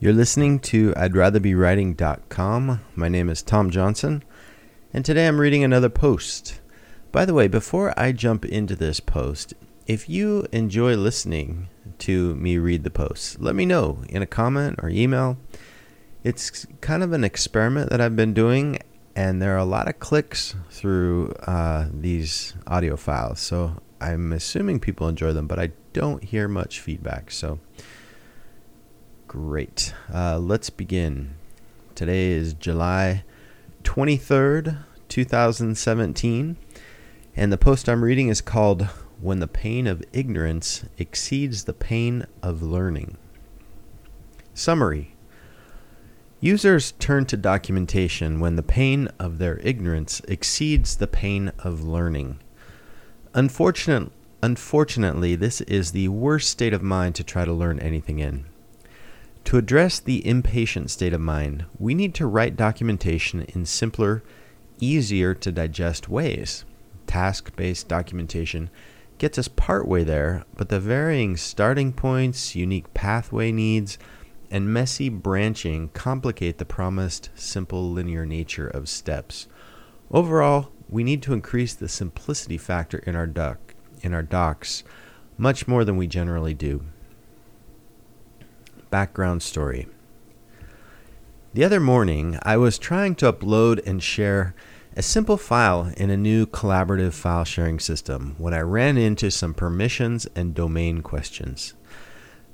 You're listening to I'd Rather Be Writing.com. My name is Tom Johnson, and today I'm reading another post. By the way, before I jump into this post, if you enjoy listening to me read the posts, let me know in a comment or email. It's kind of an experiment that I've been doing, and there are a lot of clicks through uh, these audio files. So I'm assuming people enjoy them, but I don't hear much feedback. So Great. Uh, let's begin. Today is July 23rd, 2017, and the post I'm reading is called When the Pain of Ignorance Exceeds the Pain of Learning. Summary Users turn to documentation when the pain of their ignorance exceeds the pain of learning. Unfortunate, unfortunately, this is the worst state of mind to try to learn anything in. To address the impatient state of mind, we need to write documentation in simpler, easier to digest ways. Task based documentation gets us partway there, but the varying starting points, unique pathway needs, and messy branching complicate the promised simple linear nature of steps. Overall, we need to increase the simplicity factor in our doc in our docs much more than we generally do background story. The other morning, I was trying to upload and share a simple file in a new collaborative file sharing system when I ran into some permissions and domain questions.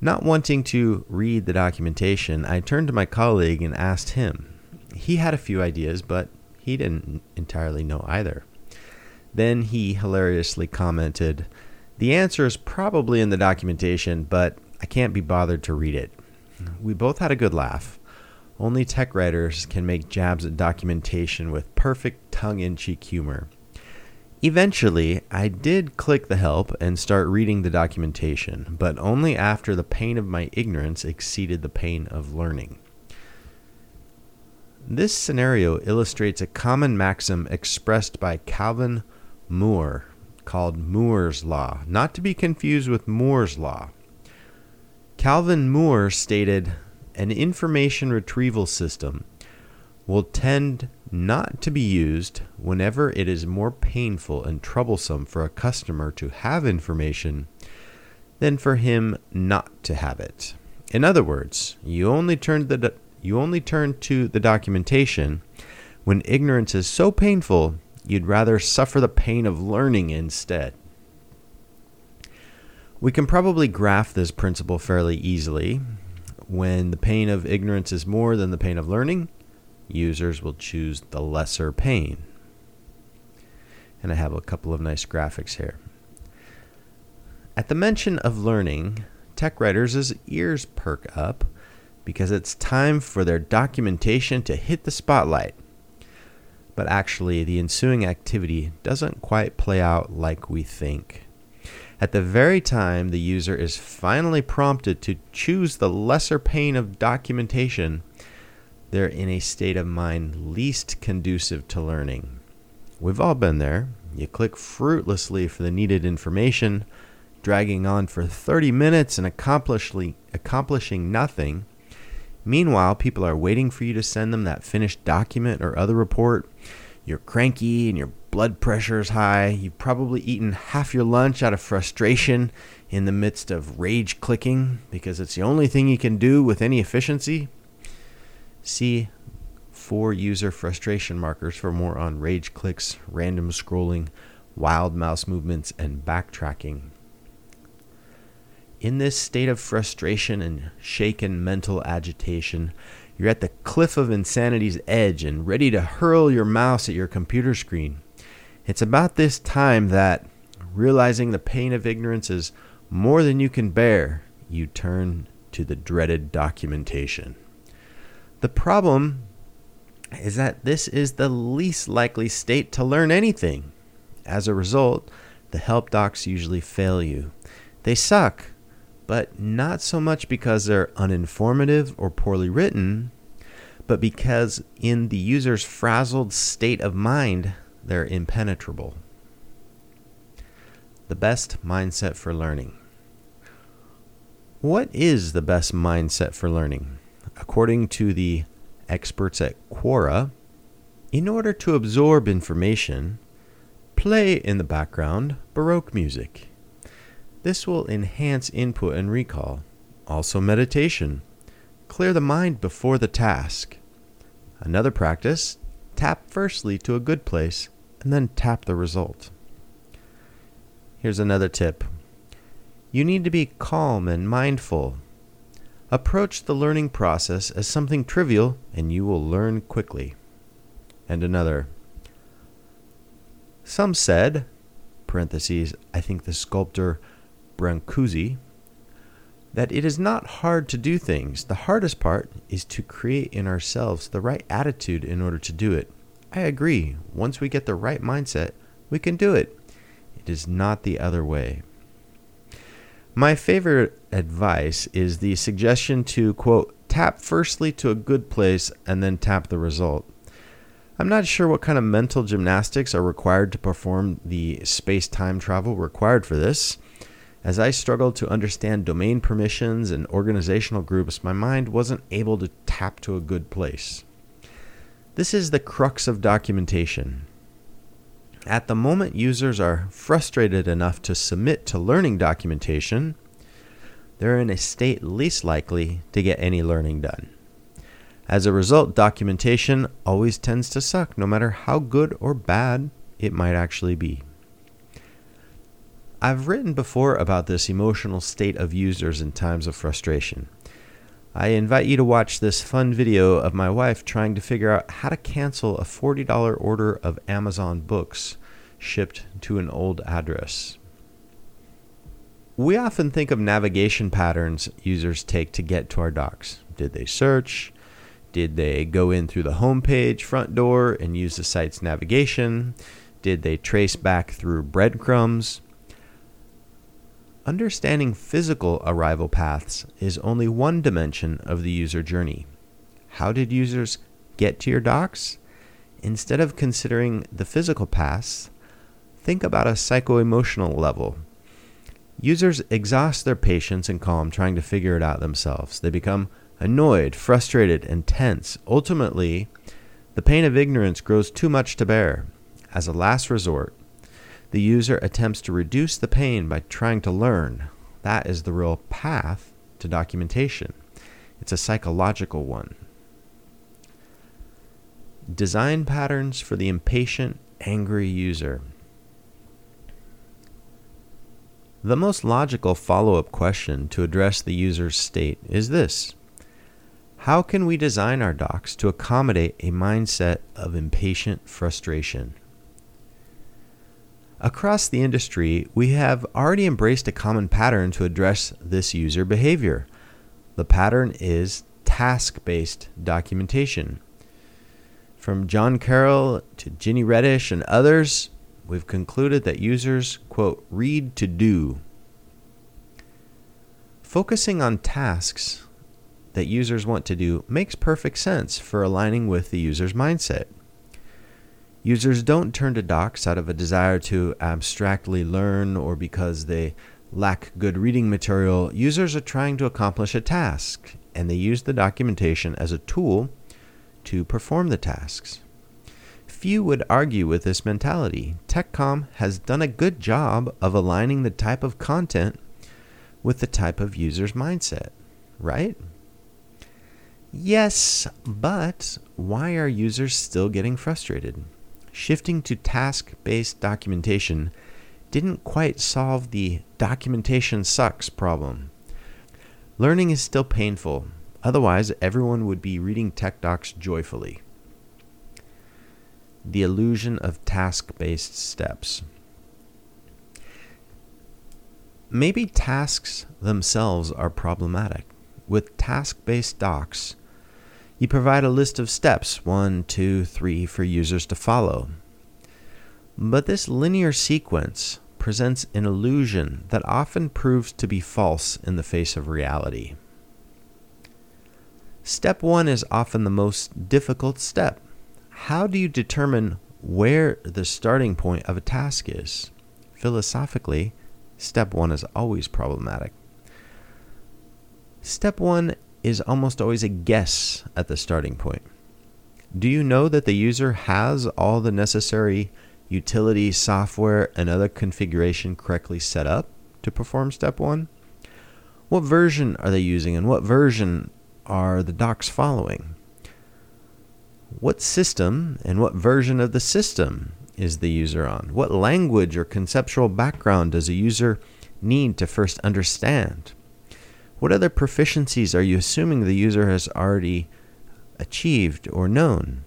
Not wanting to read the documentation, I turned to my colleague and asked him. He had a few ideas, but he didn't entirely know either. Then he hilariously commented, The answer is probably in the documentation, but I can't be bothered to read it. We both had a good laugh. Only tech writers can make jabs at documentation with perfect tongue in cheek humor. Eventually, I did click the help and start reading the documentation, but only after the pain of my ignorance exceeded the pain of learning. This scenario illustrates a common maxim expressed by Calvin Moore called Mooers' Law, not to be confused with Moore's Law. Calvin Moore stated an information retrieval system will tend not to be used whenever it is more painful and troublesome for a customer to have information than for him not to have it. In other words, you only turn the you only turn to the documentation when ignorance is so painful you'd rather suffer the pain of learning instead. We can probably graph this principle fairly easily. When the pain of ignorance is more than the pain of learning, users will choose the lesser pain. And I have a couple of nice graphics here. At the mention of learning, tech writers' ears perk up because it's time for their documentation to hit the spotlight. But actually, the ensuing activity doesn't quite play out like we think. At the very time the user is finally prompted to choose the lesser pain of documentation, they're in a state of mind least conducive to learning. We've all been there. You click fruitlessly for the needed information, dragging on for 30 minutes and accomplishing nothing. Meanwhile, people are waiting for you to send them that finished document or other report. You're cranky and your blood pressure is high. You've probably eaten half your lunch out of frustration in the midst of rage clicking because it's the only thing you can do with any efficiency. See four user frustration markers for more on rage clicks, random scrolling, wild mouse movements, and backtracking. In this state of frustration and shaken mental agitation, you're at the cliff of insanity's edge and ready to hurl your mouse at your computer screen. It's about this time that, realizing the pain of ignorance is more than you can bear, you turn to the dreaded documentation. The problem is that this is the least likely state to learn anything. As a result, the help docs usually fail you. They suck but not so much because they're uninformative or poorly written, but because in the user's frazzled state of mind, they're impenetrable. The best mindset for learning. What is the best mindset for learning? according to the experts at Quora, in order to absorb information, play in the background Baroque music. This will enhance input and recall. Also, meditation. Clear the mind before the task. Another practice tap firstly to a good place and then tap the result. Here's another tip you need to be calm and mindful. Approach the learning process as something trivial and you will learn quickly. And another. Some said, parentheses, I think the sculptor Brancusi, that it is not hard to do things. The hardest part is to create in ourselves the right attitude in order to do it. I agree. Once we get the right mindset, we can do it. It is not the other way. My favorite advice is the suggestion to, quote, tap firstly to a good place and then tap the result. I'm not sure what kind of mental gymnastics are required to perform the space time travel required for this. As I struggled to understand domain permissions and organizational groups, my mind wasn't able to tap to a good place. This is the crux of documentation. At the moment users are frustrated enough to submit to learning documentation, they're in a state least likely to get any learning done. As a result, documentation always tends to suck, no matter how good or bad it might actually be. I've written before about this emotional state of users in times of frustration. I invite you to watch this fun video of my wife trying to figure out how to cancel a $40 order of Amazon books shipped to an old address. We often think of navigation patterns users take to get to our docs. Did they search? Did they go in through the homepage, front door, and use the site's navigation? Did they trace back through breadcrumbs? Understanding physical arrival paths is only one dimension of the user journey. How did users get to your docs? Instead of considering the physical paths, think about a psycho emotional level. Users exhaust their patience and calm trying to figure it out themselves. They become annoyed, frustrated, and tense. Ultimately, the pain of ignorance grows too much to bear. As a last resort, the user attempts to reduce the pain by trying to learn. That is the real path to documentation. It's a psychological one. Design patterns for the impatient, angry user. The most logical follow up question to address the user's state is this How can we design our docs to accommodate a mindset of impatient frustration? Across the industry, we have already embraced a common pattern to address this user behavior. The pattern is task based documentation. From John Carroll to Ginny Redish and others, we've concluded that users, quote, read to do. Focusing on tasks that users want to do makes perfect sense for aligning with the user's mindset. Users don't turn to docs out of a desire to abstractly learn or because they lack good reading material. Users are trying to accomplish a task, and they use the documentation as a tool to perform the tasks. Few would argue with this mentality. TechCom has done a good job of aligning the type of content with the type of user's mindset, right? Yes, but why are users still getting frustrated? Shifting to task based documentation didn't quite solve the documentation sucks problem. Learning is still painful, otherwise, everyone would be reading tech docs joyfully. The illusion of task based steps. Maybe tasks themselves are problematic. With task based docs, you provide a list of steps one, two, three for users to follow. But this linear sequence presents an illusion that often proves to be false in the face of reality. Step one is often the most difficult step. How do you determine where the starting point of a task is? Philosophically, step one is always problematic. Step one is almost always a guess at the starting point. Do you know that the user has all the necessary utility, software, and other configuration correctly set up to perform step one? What version are they using and what version are the docs following? What system and what version of the system is the user on? What language or conceptual background does a user need to first understand? What other proficiencies are you assuming the user has already achieved or known?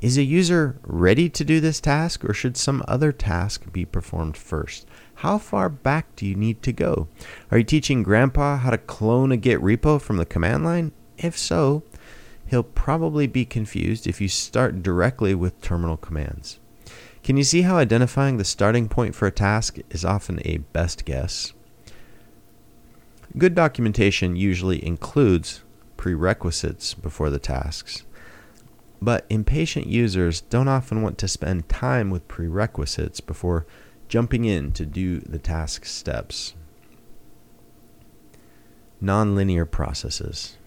Is a user ready to do this task or should some other task be performed first? How far back do you need to go? Are you teaching grandpa how to clone a Git repo from the command line? If so, he'll probably be confused if you start directly with terminal commands. Can you see how identifying the starting point for a task is often a best guess? Good documentation usually includes prerequisites before the tasks. But impatient users don't often want to spend time with prerequisites before jumping in to do the task steps. Nonlinear processes.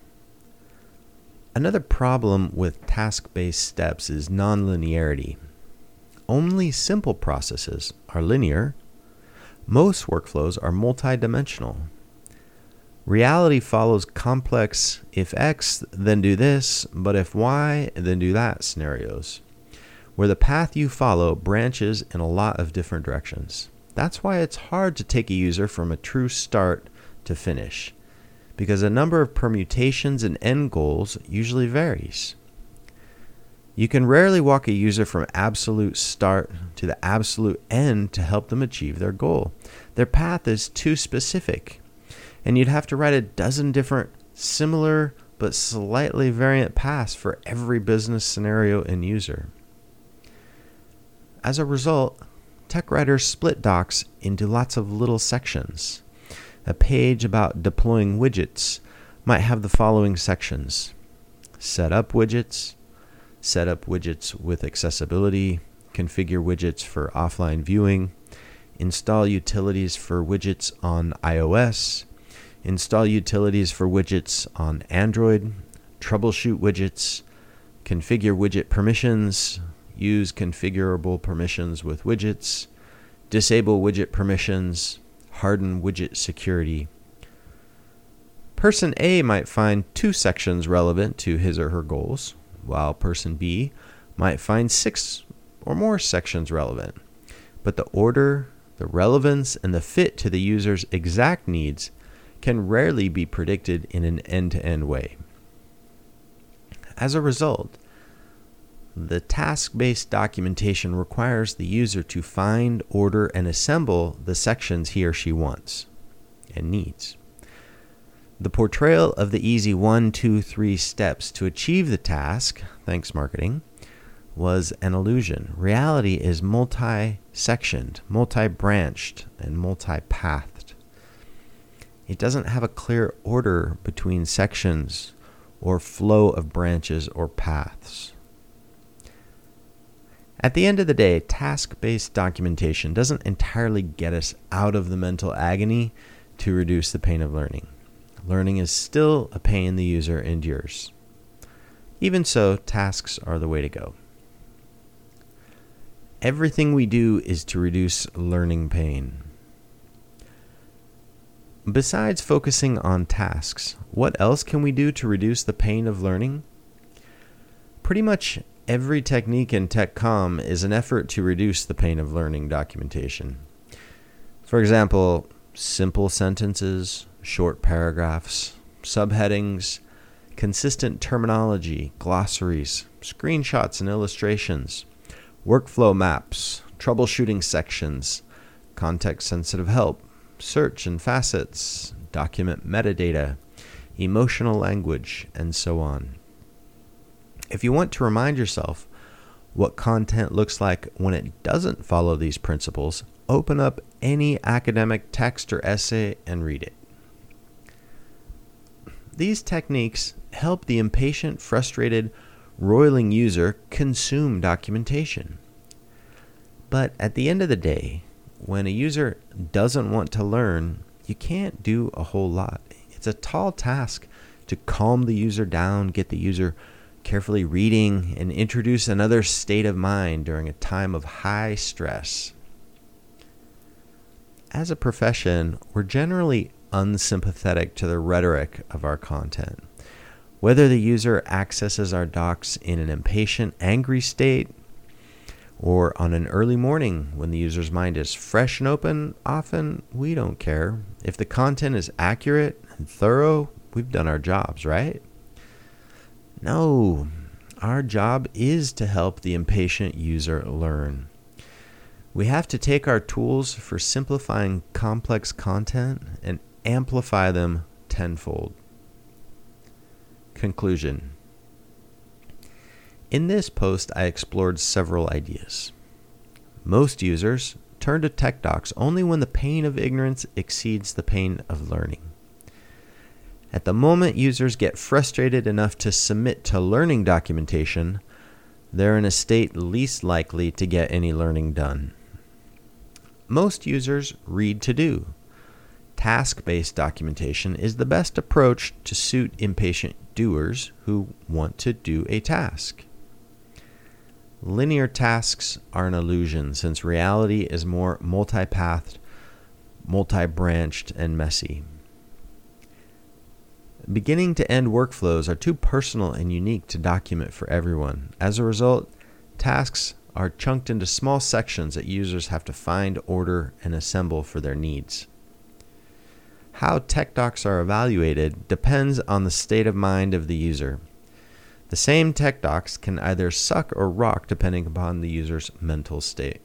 Another problem with task based steps is nonlinearity. Only simple processes are linear. Most workflows are multidimensional. Reality follows complex if X, then do this, but if Y, then do that scenarios, where the path you follow branches in a lot of different directions. That's why it's hard to take a user from a true start to finish, because a number of permutations and end goals usually varies. You can rarely walk a user from absolute start to the absolute end to help them achieve their goal. Their path is too specific and you'd have to write a dozen different similar but slightly variant paths for every business scenario and user. As a result, tech writers split docs into lots of little sections. A page about deploying widgets might have the following sections set up widgets, set up widgets with accessibility, configure widgets for offline viewing, install utilities for widgets on iOS, install utilities for widgets on Android, troubleshoot widgets, configure widget permissions, use configurable permissions with widgets, disable widget permissions, harden widget security. Person A might find two sections relevant to his or her goals, while person B might find six or more sections relevant. But the order, the relevance, and the fit to the user's exact needs can rarely be predicted in an end to end way. As a result, the task based documentation requires the user to find, order, and assemble the sections he or she wants and needs. The portrayal of the easy one, two, three steps to achieve the task, thanks marketing, was an illusion. Reality is multi sectioned, multi branched, and multi pathed it doesn't have a clear order between sections or flow of branches or paths. At the end of the day, task based documentation doesn't entirely get us out of the mental agony to reduce the pain of learning. Learning is still a pain the user endures. Even so, tasks are the way to go. Everything we do is to reduce learning pain. Besides focusing on tasks, what else can we do to reduce the pain of learning? Pretty much every technique in TechCom is an effort to reduce the pain of learning documentation. For example, simple sentences, short paragraphs, subheadings, consistent terminology, glossaries, screenshots and illustrations, workflow maps, troubleshooting sections, context sensitive help, search and facets, document metadata, emotional language, and so on. If you want to remind yourself what content looks like when it doesn't follow these principles, open up any academic text or essay and read it. These techniques help the impatient, frustrated, roiling user consume documentation. But at the end of the day, when a user doesn't want to learn, you can't do a whole lot. It's a tall task to calm the user down, get the user carefully reading, and introduce another state of mind during a time of high stress. As a profession, we're generally unsympathetic to the rhetoric of our content. Whether the user accesses our docs in an impatient, angry state, or on an early morning when the user's mind is fresh and open, often we don't care. If the content is accurate and thorough, we've done our jobs, right? No, our job is to help the impatient user learn. We have to take our tools for simplifying complex content and amplify them tenfold. Conclusion In this post, I explored several ideas. Most users turn to tech docs only when the pain of ignorance exceeds the pain of learning. At the moment users get frustrated enough to submit to learning documentation, they're in a state least likely to get any learning done. Most users read to do. Task based documentation is the best approach to suit impatient doers who want to do a task. Linear tasks are an illusion since reality is more multi-pathed, multi-branched, and messy. Beginning to end workflows are too personal and unique to document for everyone. As a result, tasks are chunked into small sections that users have to find, order, and assemble for their needs. How tech docs are evaluated depends on the state of mind of the user. The same tech docs can either suck or rock depending upon the user's mental state.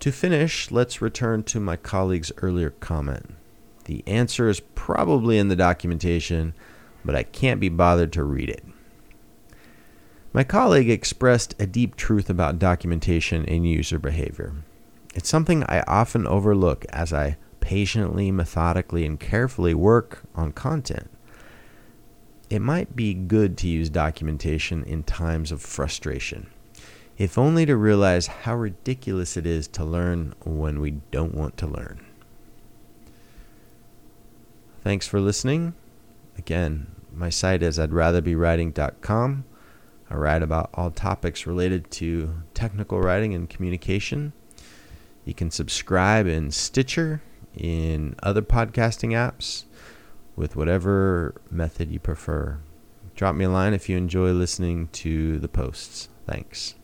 To finish, let's return to my colleague's earlier comment. The answer is probably in the documentation, but I can't be bothered to read it. My colleague expressed a deep truth about documentation and user behavior. It's something I often overlook as I patiently, methodically, and carefully work on content. It might be good to use documentation in times of frustration, if only to realize how ridiculous it is to learn when we don't want to learn. Thanks for listening. Again, my site is I'd rather be. I write about all topics related to technical writing and communication. You can subscribe in Stitcher, in other podcasting apps, with whatever method you prefer. Drop me a line if you enjoy listening to the posts. Thanks.